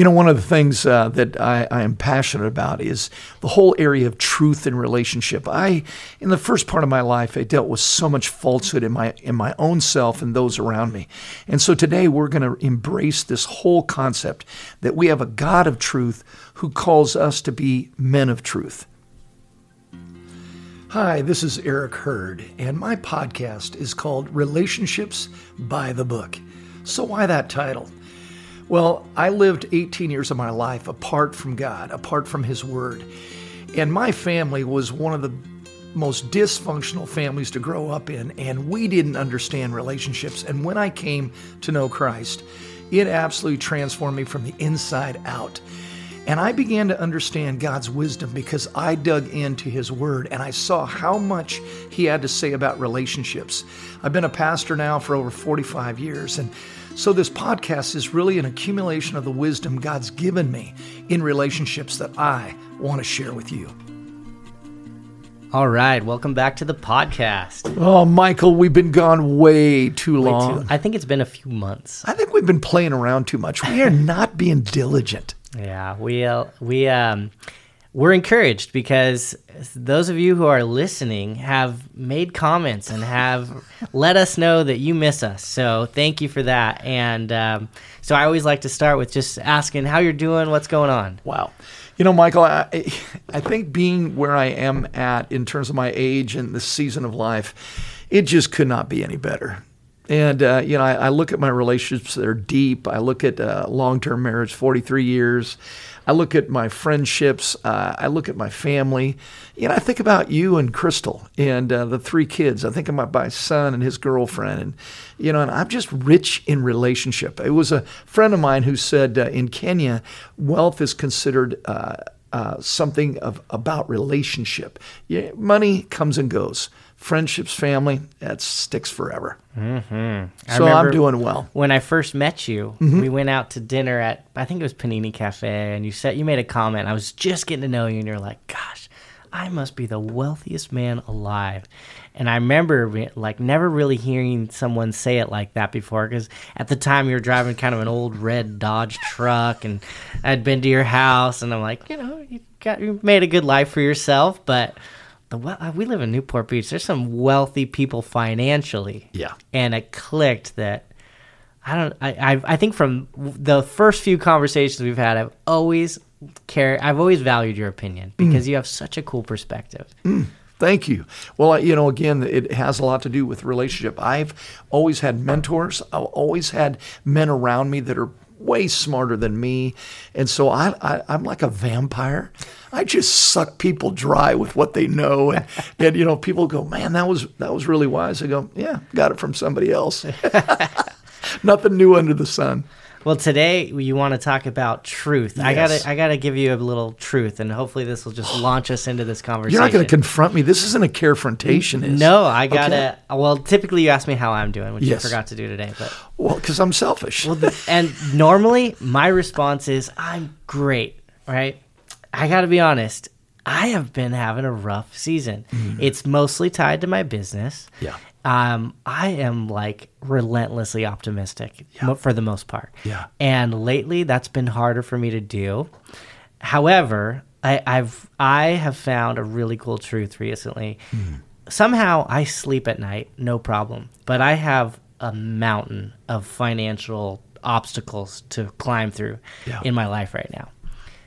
You know, one of the things uh, that I, I, am passionate about is the whole area of truth and relationship. I, in the first part of my life, I dealt with so much falsehood in my in my own self and those around me, and so today we're going to embrace this whole concept that we have a God of truth who calls us to be men of truth. Hi, this is Eric Heard, and my podcast is called Relationships by the Book. So, why that title? Well, I lived 18 years of my life apart from God, apart from His Word. And my family was one of the most dysfunctional families to grow up in, and we didn't understand relationships. And when I came to know Christ, it absolutely transformed me from the inside out. And I began to understand God's wisdom because I dug into His Word and I saw how much He had to say about relationships. I've been a pastor now for over 45 years, and so this podcast is really an accumulation of the wisdom God's given me in relationships that I want to share with you. All right, welcome back to the podcast. Oh, Michael, we've been gone way too way long. Too, I think it's been a few months. I think we've been playing around too much. We are not being diligent. Yeah, we uh, we um we're encouraged because those of you who are listening have made comments and have let us know that you miss us. So thank you for that. And um, so I always like to start with just asking how you're doing, what's going on. Wow. You know, Michael, I, I think being where I am at in terms of my age and the season of life, it just could not be any better. And, uh, you know, I, I, look at my relationships that are deep. I look at uh, long term marriage, 43 years. I look at my friendships. Uh, I look at my family. You know, I think about you and Crystal and uh, the three kids. I think about my son and his girlfriend. And, you know, and I'm just rich in relationship. It was a friend of mine who said uh, in Kenya, wealth is considered. Uh, something of about relationship. Yeah, money comes and goes friendships, family, that sticks forever. Mm-hmm. So I'm doing well. When I first met you, mm-hmm. we went out to dinner at I think it was Panini Cafe, and you said you made a comment. I was just getting to know you, and you're like, "Gosh, I must be the wealthiest man alive." And I remember like never really hearing someone say it like that before, because at the time you were driving kind of an old red Dodge truck, and I'd been to your house, and I'm like, you know, you got you made a good life for yourself, but the uh, we live in Newport Beach. There's some wealthy people financially. Yeah. And it clicked that I don't. I I, I think from the first few conversations we've had, I've always care. I've always valued your opinion because mm. you have such a cool perspective. Mm. Thank you. Well, you know, again, it has a lot to do with relationship. I've always had mentors. I've always had men around me that are way smarter than me. And so I, I, I'm like a vampire. I just suck people dry with what they know. And, and, you know, people go, man, that was, that was really wise. I go, yeah, got it from somebody else. Nothing new under the sun. Well, today you want to talk about truth. Yes. I gotta, I gotta give you a little truth, and hopefully this will just launch us into this conversation. You're not going to confront me. This isn't a confrontation. Is no, I gotta. Okay. Well, typically you ask me how I'm doing, which yes. I forgot to do today. But well, because I'm selfish. Well, the, and normally my response is I'm great, right? I got to be honest. I have been having a rough season. Mm. It's mostly tied to my business. Yeah um, I am like relentlessly optimistic yeah. for the most part. Yeah. And lately, that's been harder for me to do. However, I, I've I have found a really cool truth recently. Mm. Somehow, I sleep at night, no problem, but I have a mountain of financial obstacles to climb through yeah. in my life right now.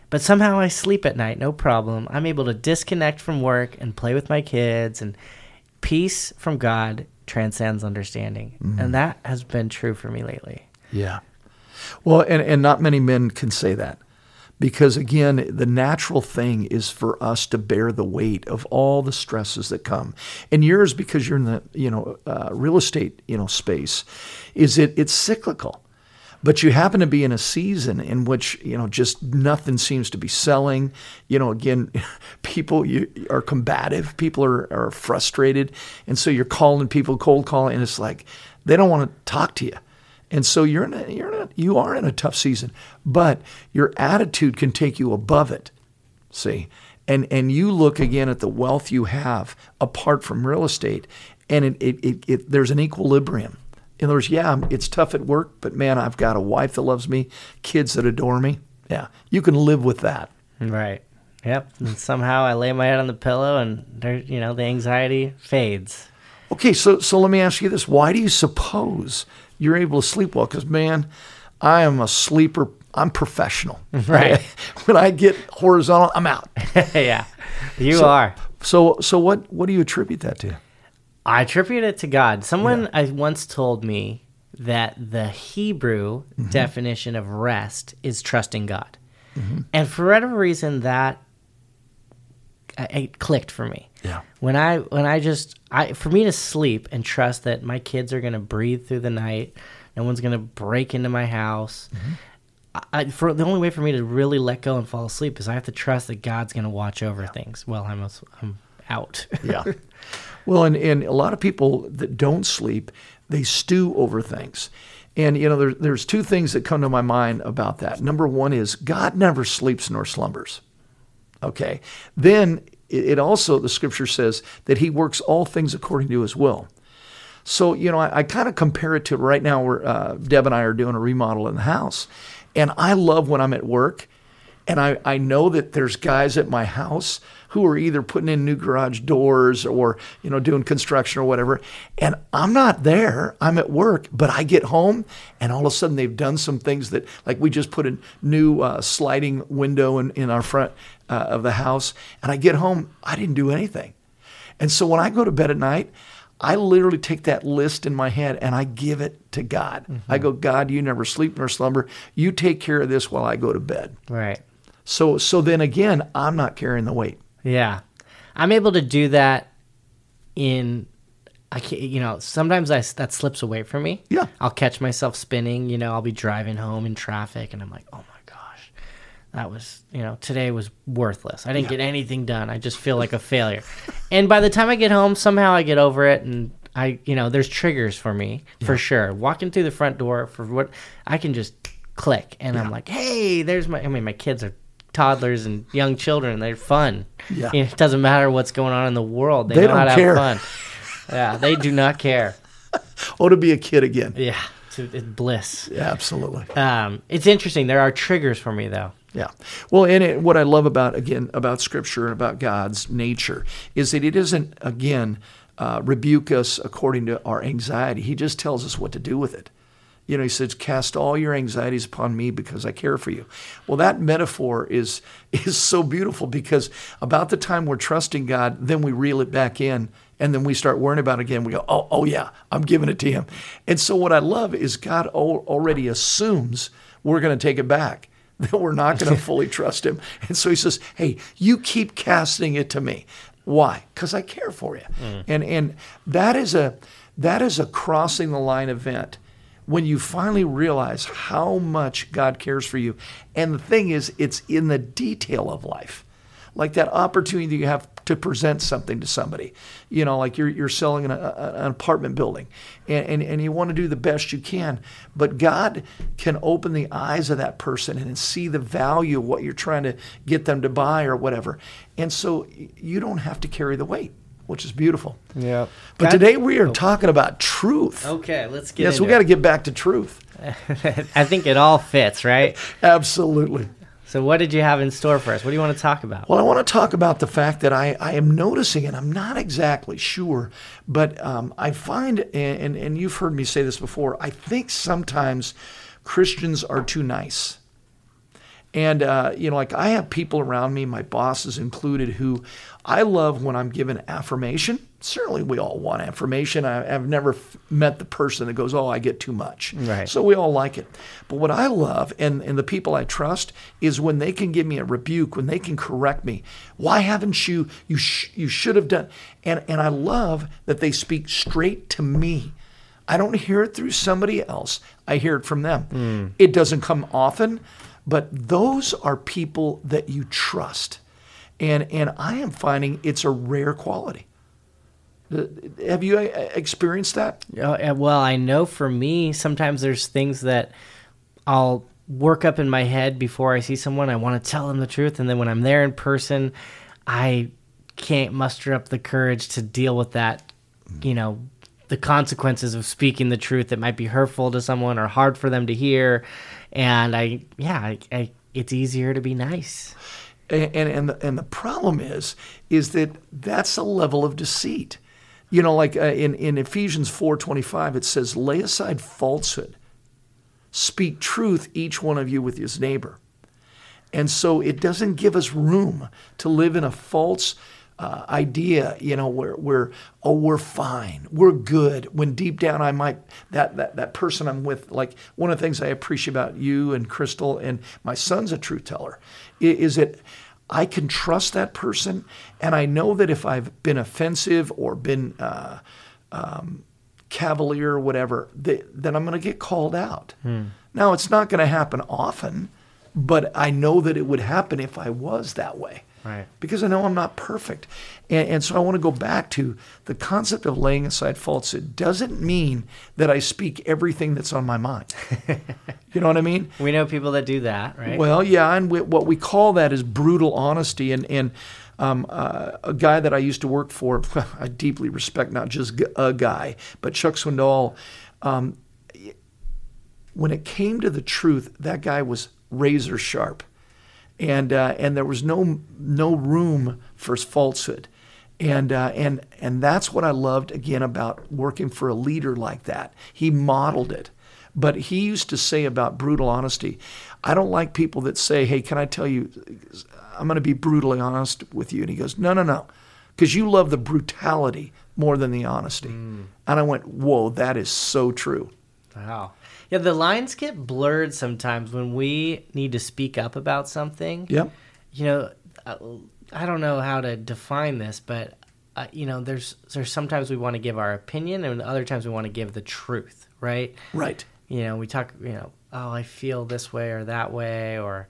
But somehow I sleep at night, no problem. I'm able to disconnect from work and play with my kids and peace from God transcends understanding. Mm. And that has been true for me lately. Yeah. Well, and, and not many men can say that because again the natural thing is for us to bear the weight of all the stresses that come and yours because you're in the you know uh, real estate you know space is it it's cyclical but you happen to be in a season in which you know just nothing seems to be selling. You know again people you, are combative. People are, are frustrated. And so you're calling people cold calling and it's like they don't want to talk to you. And so you're in a, you're a, you are in a tough season but your attitude can take you above it see? And and you look again at the wealth you have apart from real estate and it, it, it, it there's an equilibrium in other words, yeah, it's tough at work, but man, I've got a wife that loves me, kids that adore me, Yeah, you can live with that. Right. Yep. And somehow I lay my head on the pillow, and there, you know, the anxiety fades. Okay, so so let me ask you this: Why do you suppose you're able to sleep well? Because man, I am a sleeper. I'm professional. Right. when I get horizontal, I'm out. yeah, you So- are. So so what what do you attribute that to? I attribute it to God. Someone I once told me that the Hebrew Mm-hmm. definition of rest is trusting God, and for whatever reason, that uh, it clicked for me. Yeah. When I when I just I for me to sleep and trust that my kids are gonna breathe through the night, no one's gonna break into my house. I, I- for the only way for me to really let go and fall asleep is I have to trust that God's gonna watch over things while I'm I'm out. Yeah. well, and, and a lot of people that don't sleep, they stew over things. And, you know, there, there's two things that come to my mind about that. Number one is God never sleeps nor slumbers. Okay. Then it also, the scripture says that he works all things according to his will. So, you know, I, I kind of compare it to right now where uh, Deb and I are doing a remodel in the house. And I love when I'm at work and I, I know that there's guys at my house who are either putting in new garage doors or, you know, doing construction or whatever. And I'm not there. I'm at work, but I get home and all of a sudden they've done some things that, like we just put a new uh, sliding window in, in our front uh, of the house. And I get home, I didn't do anything. And so when I go to bed at night, I literally take that list in my head and I give it to God. I go, God, you never sleep nor slumber. You take care of this while I go to bed. right. So so then again, I'm not carrying the weight. Yeah, I'm able to do that. In, I can't, you know, sometimes I that slips away from me. Yeah. I'll catch myself spinning. You know, I'll be driving home in traffic, and I'm like, oh my gosh, that was, you know, today was worthless. I didn't get anything done. I just feel like a failure. and by the time I get home, somehow I get over it, and I, you know, there's triggers for me for sure. Walking through the front door for what I can just click, and I'm like, hey, there's my. I mean, my kids are toddlers and young children. They're fun. Yeah. You know, it doesn't matter what's going on in the world. They, They don't care. have fun. Yeah, they do not care. Oh, to be a kid again. Yeah, it's, it's bliss. Yeah, absolutely. Um, it's interesting. There are triggers for me though. Yeah. Well, and it, what I love about again about Scripture and about God's nature is that He doesn't again uh, rebuke us according to our anxiety. He just tells us what to do with it. You know, He says, "Cast all your anxieties upon me, because I care for you." Well, that metaphor is is so beautiful because about the time we're trusting God, then we reel it back in. And then we start worrying about it again. We go, oh, oh yeah, I'm giving it to him. And so what I love is God already assumes we're going to take it back that we're not going to fully trust him. And so he says, "Hey, you keep casting it to me. Why? Cuz I care for you." Mm. And and that is a that is a crossing the line event when you finally realize how much God cares for you. And the thing is, it's in the detail of life. Like that opportunity that you have to present something to somebody, you know, like you're, you're selling an, a, an apartment building and, and, and you want to do the best you can. But God can open the eyes of that person and see the value of what you're trying to get them to buy or whatever. And so you don't have to carry the weight, which is beautiful. Yeah. But today we are talking about truth. Okay, let's get. Yes, we into got to get back to truth. I think it all fits, right? Absolutely. So, what did you have in store for us? What do you want to talk about? Well, I want to talk about the fact that I, I am noticing, and I'm not exactly sure, but um, I find, and, and you've heard me say this before, I think sometimes Christians are too nice. And, uh, you know, like I have people around me, my bosses included, who I love when I'm given affirmation. Certainly, we all want affirmation. I, I've never f- met the person that goes, Oh, I get too much. Right. So we all like it. But what I love, and, and the people I trust, is when they can give me a rebuke, when they can correct me. Why haven't you? You, sh- you should have done. And, and I love that they speak straight to me. I don't hear it through somebody else. I hear it from them. It doesn't come often, but those are people that you trust. And and I am finding it's a rare quality. Uh, Have you uh, experienced that? Yeah, well, I know for me, sometimes there's things that I'll work up in my head before I see someone. I want to tell them the truth, and then when I'm there in person, I can't muster up the courage to deal with that. You know, the consequences of speaking the truth that might be hurtful to someone or hard for them to hear, and I, yeah, I, I it's easier to be nice. And and and the, problem is is that that's a level of deceit. You know, like uh, in in Ephesians four twenty five, it says, "Lay aside falsehood, speak truth, each one of you with his neighbor." And so it doesn't give us room to live in a false uh, idea, you know, where we're oh we're fine, we're good. When deep down I might that that that person I'm with, like one of the things I appreciate about you and Crystal and my son's a truth teller, is that I can trust that person, and I know that if I've been offensive or been uh, um, cavalier or whatever, that, then I'm going to get called out. Hmm. Now it's not going to happen often, but I know that it would happen if I was that way Right. because I know I'm not perfect. And, and so I want to go back to the concept of laying aside faults. It doesn't mean that I speak everything that's on my mind. you know what I mean? We know people that do that, right? Well, yeah, and we, what we call that is brutal honesty. And, and um, uh, a guy that I used to work for, I deeply respect not just g- a guy, but Chuck Swindoll. Um, when it came to the truth, that guy was razor sharp, and uh, and there was no no room for falsehood, and uh, and and that's what I loved again about working for a leader like that. He modeled it, but he used to say about brutal honesty, I don't like people that say, "Hey, can I tell you, I'm going to be brutally honest with you," and he goes, "No, no, no." Because you love the brutality more than the honesty. And I went, Whoa, that is so true. Wow. Yeah, the lines get blurred sometimes when we need to speak up about something. Yep. You know, I don't know how to define this, but uh, you know, there's there's sometimes we want to give our opinion, and other times we want to give the truth, right? Right. You know, we talk. You know, oh, I feel this way or that way, or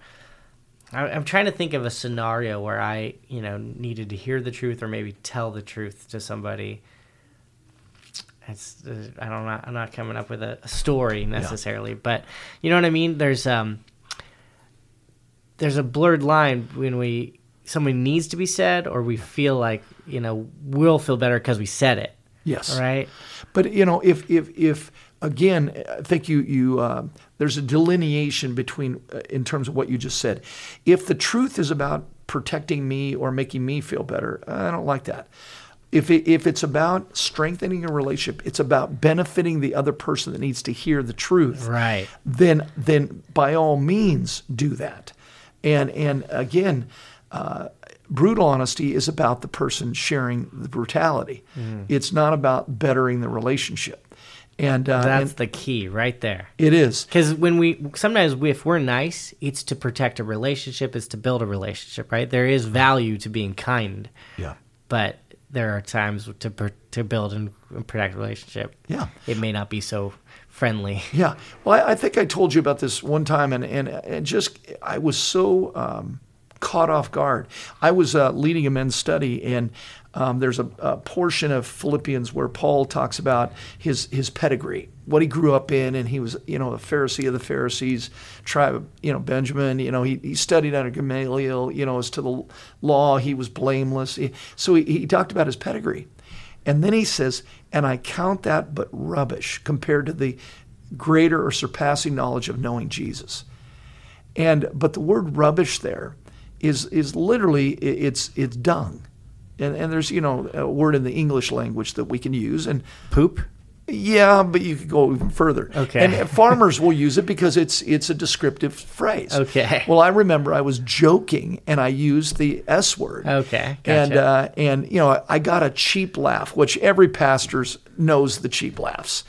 I, I'm trying to think of a scenario where I, you know, needed to hear the truth or maybe tell the truth to somebody. It's uh, I don't know. I'm not coming up with a, a story necessarily, but you know what I mean. There's um there's a blurred line when we something needs to be said or we feel like you know we'll feel better because we said it. Yes. Right. But you know, if if if again, I think you you uh, there's a delineation between uh, in terms of what you just said. If the truth is about protecting me or making me feel better, I don't like that. If it, if it's about strengthening a relationship, it's about benefiting the other person that needs to hear the truth. Right. Then then by all means do that. And and again. Uh, brutal honesty is about the person sharing the brutality. It's not about bettering the relationship. And uh, That's and the key right there. it is. Because when we sometimes we, if we're nice, it's to protect a relationship, it's to build a relationship, right? There is value to being kind, Yeah. but there are times to to build and protect a relationship. Yeah. it may not be so friendly. Yeah. Well, I, I think I told you about this one time, and and, and just I was so um, caught off guard. I was uh, leading a men's study, and um, there's a, a portion of Philippians where Paul talks about his his pedigree, what he grew up in, and he was you know a Pharisee of the Pharisees, tribe of, you know Benjamin. You know he, he studied under Gamaliel. You know as to the law, he was blameless. So he, he talked about his pedigree. And then he says, and I count that but rubbish compared to the greater or surpassing knowledge of knowing Jesus. And but the word rubbish there is is literally it's it's dung. And, and there's you know a word in the English language that we can use and Poop. yeah, but you could go even further. Okay. And farmers will use it because it's it's a descriptive phrase. Okay. Well, I remember I was joking and I used the S word. Okay, And gotcha. uh, and you know I got a cheap laugh, which every pastor knows the cheap laughs.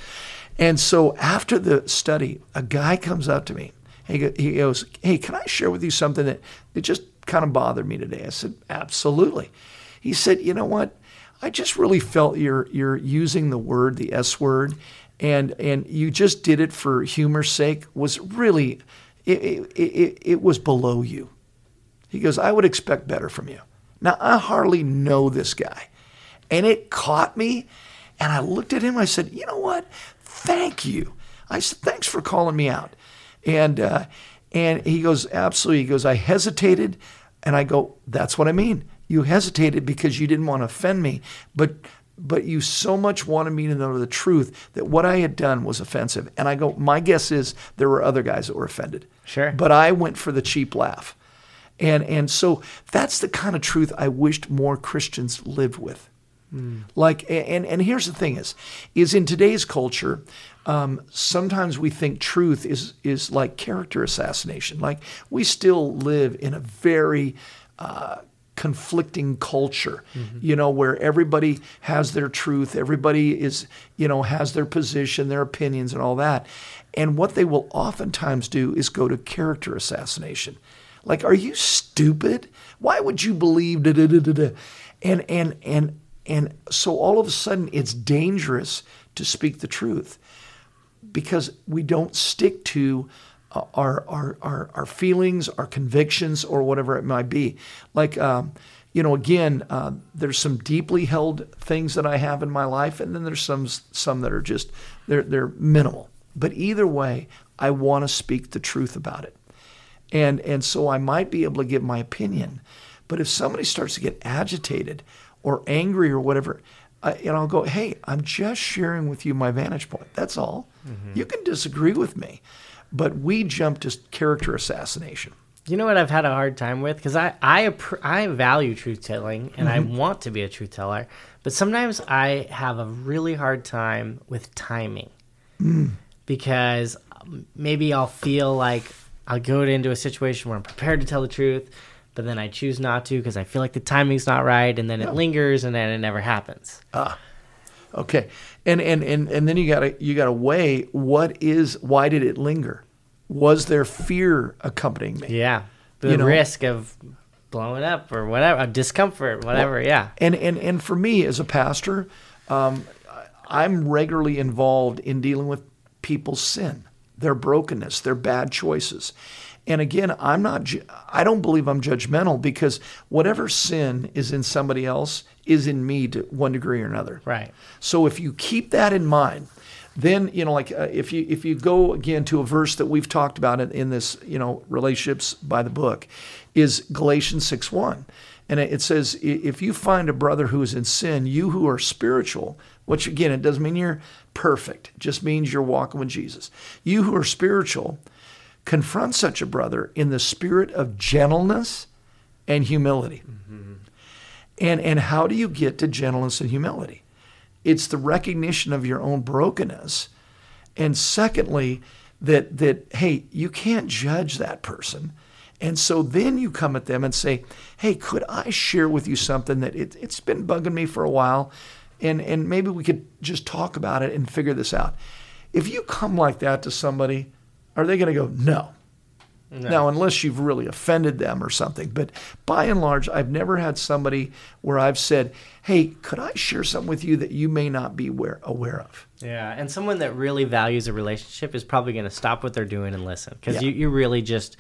And so after the study, a guy comes up to me. He he goes, "Hey, can I share with you something that it just kind of bothered me today?" I said, "Absolutely." He said, "You know what? I just really felt you're you're using the word, the S word, and and you just did it for humor's sake. Was really, it it, it, it was below you." He goes, I would expect better from you. Now, I hardly know this guy. And it caught me. And I looked at him. I said, You know what? Thank you. I said, Thanks for calling me out. And, uh, and he goes, Absolutely. He goes, I hesitated. And I go, That's what I mean. You hesitated because you didn't want to offend me. But but you so much wanted me to know the truth that what I had done was offensive. And I go, my guess is there were other guys that were offended. Sure. But I went for the cheap laugh. And and so that's the kind of truth I wished more Christians lived with. Hmm. Like and and here's the thing is is in today's culture, um, sometimes we think truth is is like character assassination. Like we still live in a very uh, conflicting culture, you know, where everybody has their truth, everybody is, you know, has their position, their opinions, and all that. And what they will oftentimes do is go to character assassination. Like, are you stupid? Why would you believe da da da da da? And and and and so all of a sudden it's dangerous to speak the truth because we don't stick to uh, our, our, our, our feelings, our convictions, or whatever it might be. Like, um, you know, again, uh, there's some deeply held things that I have in my life, and then there's some some that are just they're they're minimal. But either way, I want to speak the truth about it, and and so I might be able to give my opinion. But if somebody starts to get agitated or angry or whatever, I, and I'll go, hey, I'm just sharing with you my vantage point. That's all. Mm-hmm. You can disagree with me, but we jump to character assassination. You know what I've had a hard time with because I I I value truth telling and I mm-hmm. want to be a truth teller, but sometimes I have a really hard time with timing mm. because um, maybe I'll feel like I'll go into a situation where I'm prepared to tell the truth, but then I choose not to because I feel like the timing's not right, and then it lingers, and then it never happens. Ah, Okay, and and and and then you gotta you gotta weigh what is why did it linger? Was there fear accompanying me? Yeah, the You know- risk of blowing up or whatever, discomfort, whatever. yeah. And and and for me as a pastor, um, I'm regularly involved in dealing with people's sin, their brokenness, their bad choices. And again, I'm not. I don't believe I'm judgmental because whatever sin is in somebody else is in me to one degree or another. Right. So if you keep that in mind, then you know, like uh, if you if you go again to a verse that we've talked about in, in this, you know, relationships by the book, is Galatians six one, and it it says, if you find a brother who is in sin, you who are spiritual, which again, it doesn't mean you're perfect, it just means you're walking with Jesus. You who are spiritual, confront such a brother in the spirit of gentleness and humility. Mm-hmm. And and how do you get to gentleness and humility? It's the recognition of your own brokenness. And secondly, that that hey, you can't judge that person. And so then you come at them and say, "Hey, could I share with you something that it, it's been bugging me for a while, and and maybe we could just talk about it and figure this out." If you come like that to somebody, are they going to go, "No"? Now, unless you've really offended them or something. But by and large, I've never had somebody where I've said, Hey, could I share something with you that you may not be aware, aware of? Yeah, and someone that really values a relationship is probably going to stop what they're doing and listen because Yeah. you, you really just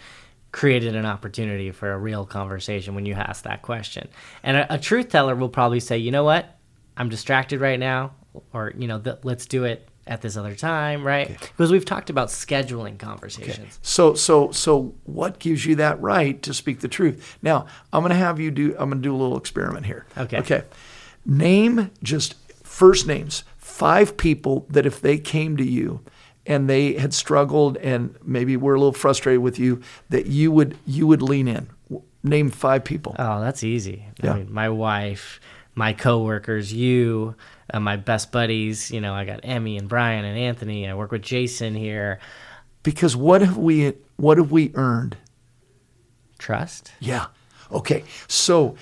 created an opportunity for a real conversation when you ask that question. And a, a truth teller will probably say, you know what, I'm distracted right now, or, you know, th- let's do it at this other time, right? Because we've talked about scheduling conversations. So, so, so, what gives you that right to speak the truth? Now, I'm going to have you do. I'm going to do a little experiment here. Okay. Okay. Name just first names five people that if they came to you and they had struggled and maybe were a little frustrated with you, that you would you would lean in. Name five people. Oh, that's easy. Yeah. I mean, my wife, my coworkers, you, uh, my best buddies. You know, I got Emmy and Brian and Anthony. I work with Jason here. Because what have we what have we earned? Trust. Yeah. Okay. So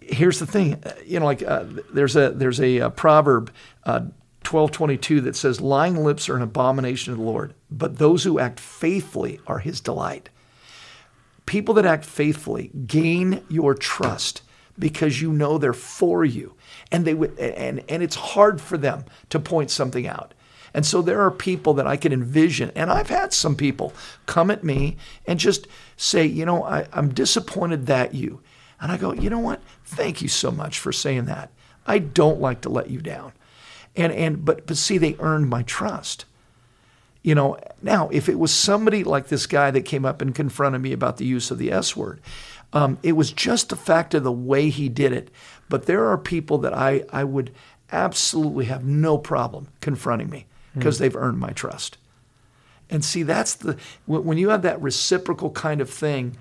here's the thing. Uh, You know, like uh, there's a there's a, uh proverb, uh, twelve twenty two that says, "Lying lips are an abomination to the Lord, but those who act faithfully are His delight." People that act faithfully gain your trust because you know they're for you, and they would and and it's hard for them to point something out. And so there are people that I can envision, and I've had some people come at me and just say, you know, I, I'm disappointed that you. And I go, you know what? Thank you so much for saying that. I don't like to let you down. And and but but see, they earned my trust. You know, now if it was somebody like this guy that came up and confronted me about the use of the S word, um, it was just the fact of the way he did it. But there are people that I, I would absolutely have no problem confronting me because they've earned my trust. And see, that's the when you have that reciprocal kind of thing,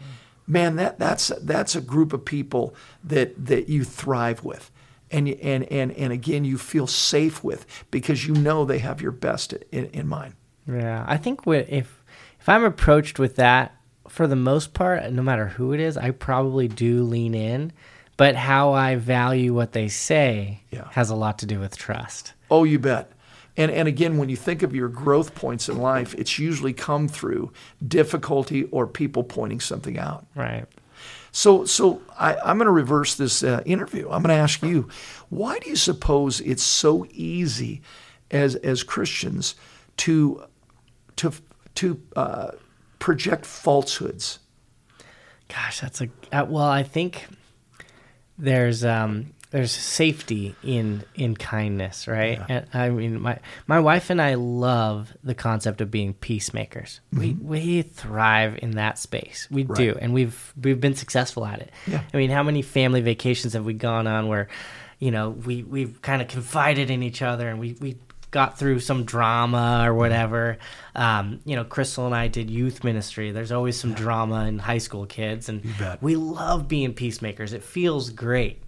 man, that that's that's a group of people that that you thrive with, and you- and and and again, you feel safe with because you know they have your best in, in mind. Yeah, I think if if I'm approached with that, for the most part, no matter who it is, I probably do lean in. But how I value what they say Yeah. has a lot to do with trust. Oh, you bet. And and again, when you think of your growth points in life, it's usually come through difficulty or people pointing something out. Right. So, so I, I'm going to reverse this uh, interview. I'm going to ask you, why do you suppose it's so easy, as as Christians, to to to uh, project falsehoods? Gosh, that's a uh, well. I think there's um there's safety in in kindness, right? And I mean, my my wife and I love the concept of being peacemakers. We we thrive in that space. We do, and we've we've been successful at it. Yeah. I mean, how many family vacations have we gone on where, you know, we we've kind of confided in each other and we we got through some drama or whatever. Um, you know, Crystal and I did youth ministry. There's always some drama in high school kids, and we love being peacemakers. It feels great.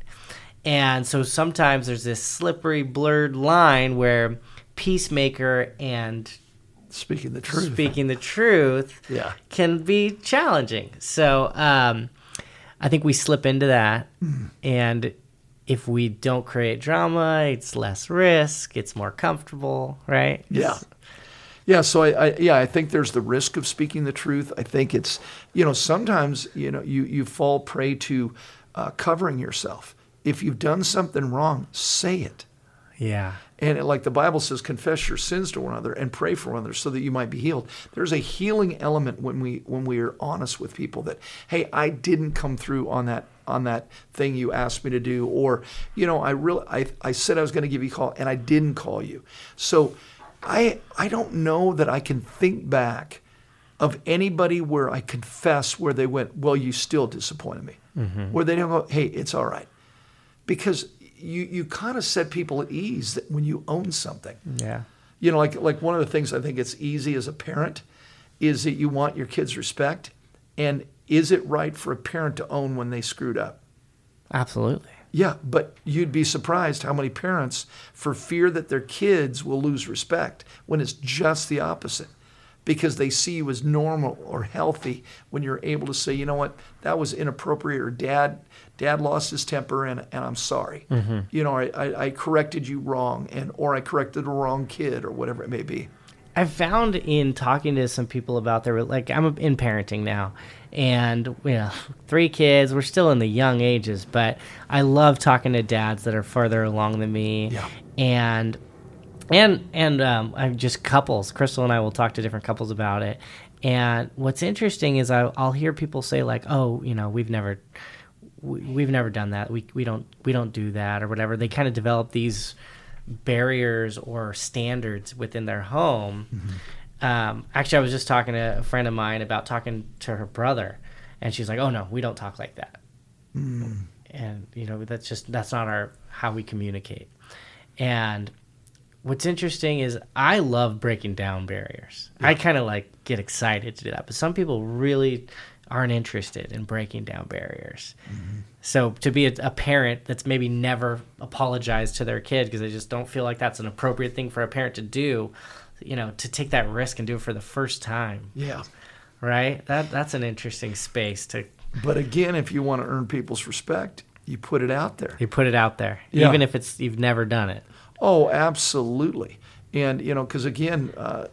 And so sometimes there's this slippery, blurred line where peacemaker and Speaking the truth. speaking the truth Yeah. can be challenging. So um, I think we slip into that. And if we don't create drama, it's less risk, it's more comfortable, right? Yeah. Yeah, so I, I yeah, I think there's the risk of speaking the truth. I think it's you know sometimes you know you you fall prey to uh, covering yourself. If you've done something wrong, say it. Yeah. And like the Bible says, confess your sins to one another and pray for one another so that you might be healed. There's a healing element when we when we are honest with people that, hey, I didn't come through on that on that thing you asked me to do, or you know, I really I, I said I was going to give you a call and I didn't call you. So I I don't know that I can think back of anybody where I confess where they went, well, you still disappointed me. Mm-hmm. Where they don't go, hey, it's all right because you you kind of set people at ease that when you own something. Yeah. You know, like like one of the things I think it's easy as a parent is that you want your kids respect, and is it right for a parent to own when they screwed up? Absolutely. Yeah, but you'd be surprised how many parents, for fear that their kids will lose respect, when it's just the opposite, because they see you as normal or healthy when you're able to say, you know what, that was inappropriate, or dad, dad lost his temper, and, and I'm sorry. Mm-hmm. You know, I, I, I corrected you wrong, and or I corrected the wrong kid, or whatever it may be. I've found in talking to some people about their like I'm in parenting now, and you know, three kids. We're still in the young ages, but I love talking to dads that are further along than me, Yeah. and and and um, I'm just couples. Crystal and I will talk to different couples about it. And what's interesting is I, I'll hear people say like, "Oh, you know, we've never." we- We've never done that. We, we don't we don't do that or whatever. They kind of develop these barriers or standards within their home. Um, actually, I was just talking to a friend of mine about talking to her brother, and she's like, "Oh no, we don't talk like that." And you know, that's just that's not our how we communicate. And what's interesting is I love breaking down barriers. I kind of like get excited to do that, but some people really aren't interested in breaking down barriers. Mm-hmm. So to be a, a parent that's maybe never apologized to their kid because they just don't feel like that's an appropriate thing for a parent to do, you know, to take that risk and do it for the first time, Yeah. right? That that's an interesting space to But again, if you want to earn people's respect, you put it out there. you put it out there, Yeah. even if it's you've never done it. Oh, absolutely. And you know, because again, uh,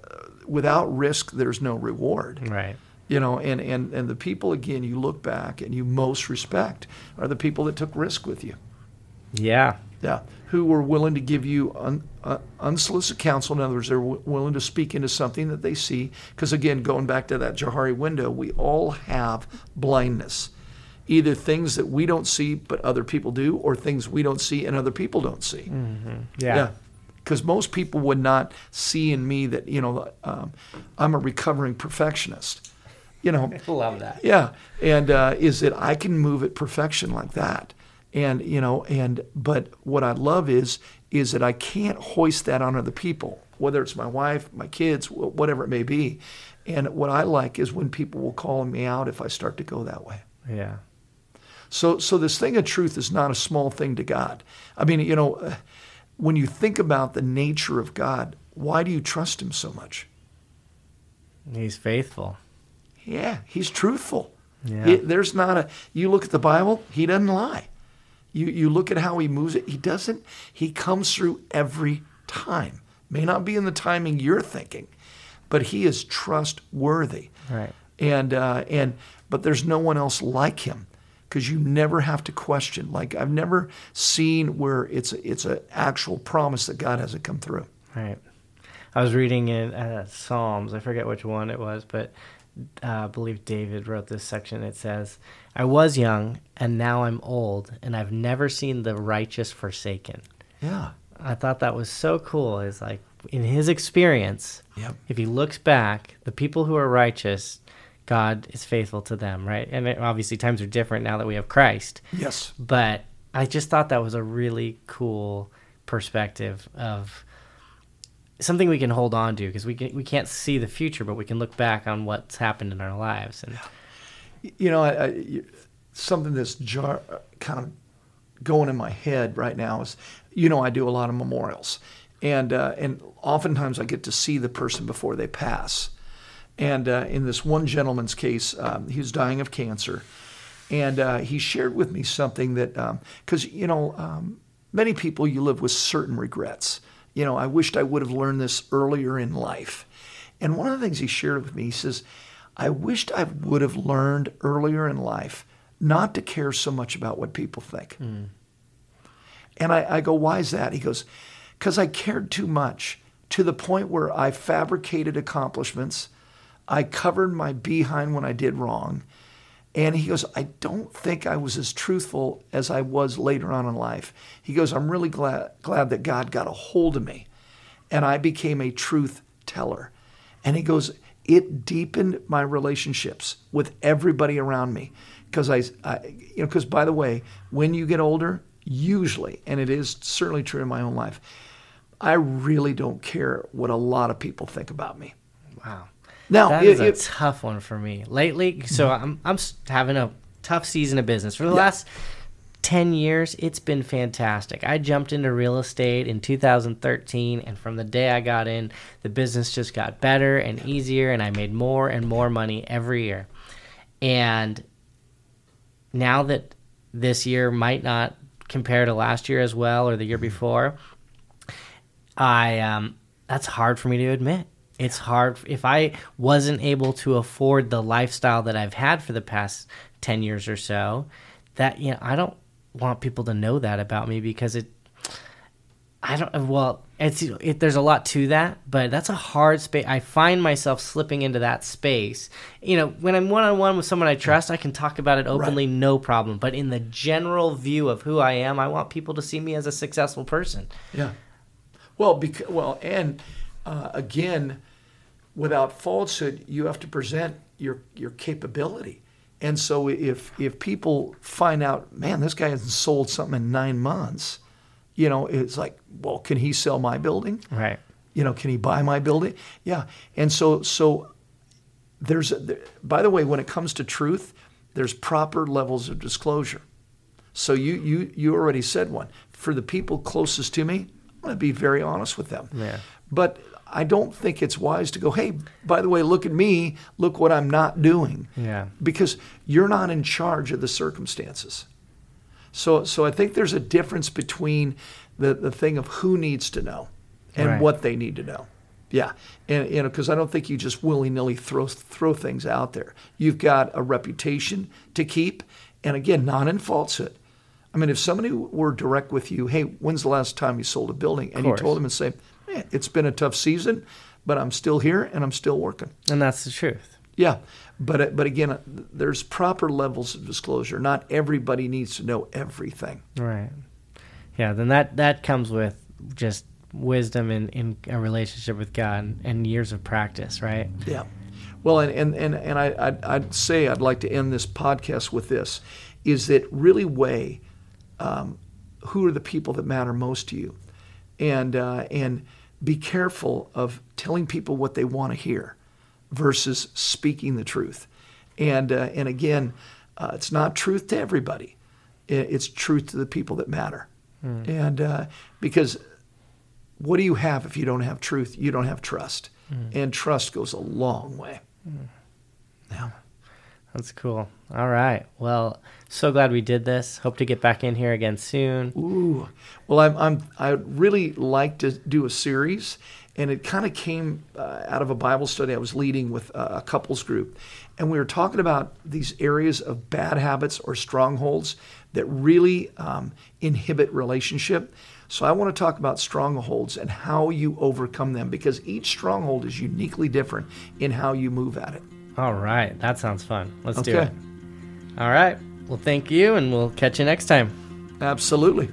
without risk, there's no reward. Right. You know, and, and and the people again, you look back and you most respect are the people that took risk with you. Yeah. Yeah, who were willing to give you un, uh, unsolicited counsel. In other words, they're w- willing to speak into something that they see. Because again, going back to that Johari window, we all have blindness. Either things that we don't see but other people do, or things we don't see and other people don't see. Yeah. Because most people would not see in me that, you know, um, I'm a recovering perfectionist. You know, Love that. yeah, and uh, is that I can move at perfection like that, and you know, and but what I love is is that I can't hoist that on other people, whether it's my wife, my kids, whatever it may be. And what I like is when people will call me out if I start to go that way. Yeah. So, so this thing of truth is not a small thing to God. I mean, you know, uh, when you think about the nature of God, why do you trust Him so much? He's faithful. Yeah, He's truthful. Yeah. He- there's not a. You look at the Bible; He doesn't lie. You you look at how He moves it; He doesn't. He comes through every time. May not be in the timing you're thinking, but He is trustworthy. Right. and uh, and but there's no one else like him because you never have to question. Like I've never seen where it's a, it's an actual promise that God hasn't come through. Right. I was reading in uh, Psalms. I forget which one it was, but uh, I believe David wrote this section. It says, "I was young, and now I'm old, and I've never seen the righteous forsaken." Yeah. I thought that was so cool. Is like in his experience, Yep. if he looks back, the people who are righteous, God is faithful to them, right? And it, obviously, times are different now that we have Christ. Yes. But I just thought that was a really cool perspective of something we can hold on to because we can, we can't see the future, but we can look back on what's happened in our lives. And You know, I, I, something that's jar, kind of going in my head right now is, you know, I do a lot of memorials, and uh, and oftentimes I get to see the person before they pass. And uh, in this one gentleman's case, um, he was dying of cancer, and uh, he shared with me something that, because you know, um, many people you live with certain regrets. You know, I wished I would have learned this earlier in life. And one of the things he shared with me, he says, I wished I would have learned earlier in life not to care so much about what people think. And I, I go, why is that? He goes, because I cared too much to the point where I fabricated accomplishments. I covered my behind when I did wrong. And he goes, I don't think I was as truthful as I was later on in life. He goes, I'm really glad, glad that God got a hold of me and I became a truth teller. And he goes, it deepened my relationships with everybody around me. Because I, I, you know, because by the way, when you get older, usually, and it is certainly true in my own life, I really don't care what a lot of people think about me. wow, Now, that is a tough one for me lately. So I'm I'm having a tough season of business for the last. 10 years, it's been fantastic. I jumped into real estate in 2013, and from the day I got in, the business just got better and easier, and I made more and more money every year. And now that this year might not compare to last year as well or the year before, I um, that's hard for me to admit. It's hard if I wasn't able to afford the lifestyle that I've had for the past ten years or so. That you know, I don't want people to know that about me because it. I don't. Well, it's it, there's a lot to that, but that's a hard space. I find myself slipping into that space. You know, when I'm one on one with someone I trust, I can talk about it openly, no problem. But in the general view of who I am, I want people to see me as a successful person. Yeah. Well, because well, and uh, again, without falsehood, you have to present your your capability. And so if if people find out, man, this guy hasn't sold something in nine months, you know, it's like, well, can he sell my building? Right. You know, can he buy my building? Yeah. And so so there's a, there, by the way, when it comes to truth, there's proper levels of disclosure. So you you you already said one. For the people closest to me, I'm going to be very honest with them. Yeah. But I don't think it's wise to go, "Hey, by the way, look at me. Look what I'm not doing." Yeah. Because you're not in charge of the circumstances. So so I think there's a difference between the the thing of who needs to know and Right. what they need to know. Yeah, and you know, because I don't think you just willy nilly throw throw things out there. You've got a reputation to keep, and again, not in falsehood. I mean, if somebody were direct with you, hey, when's the last time you sold a building? And you told them and say, eh, it's been a tough season, but I'm still here and I'm still working. And that's the truth. Yeah, but uh, but again, uh, there's proper levels of disclosure. Not everybody needs to know everything. Right. Yeah, then that that comes with just wisdom in, in a relationship with God and, and years of practice, right? Yeah. Well, and and and, and I I'd, I'd say I'd like to end this podcast with this: is that really weigh um, who are the people that matter most to you. and uh, and be careful of telling people what they want to hear versus speaking the truth. And uh, and again, uh, it's not truth to everybody. It's truth to the people that matter. Mm. And uh, because what do you have if you don't have truth? You don't have trust. Mm. And trust goes a long way. Mm. Yeah. That's cool. All right. Well, so glad we did this. Hope to get back in here again soon. Ooh. Well, I'm, I'm I'd really like to do a series, and it kind of came uh, out of a Bible study I was leading with a couples group, and we were talking about these areas of bad habits or strongholds that really um, inhibit relationship. So I want to talk about strongholds and how you overcome them because each stronghold is uniquely different in how you move at it. All right. That sounds fun. Let's okay. do it. All right. Well, thank you, and we'll catch you next time. Absolutely.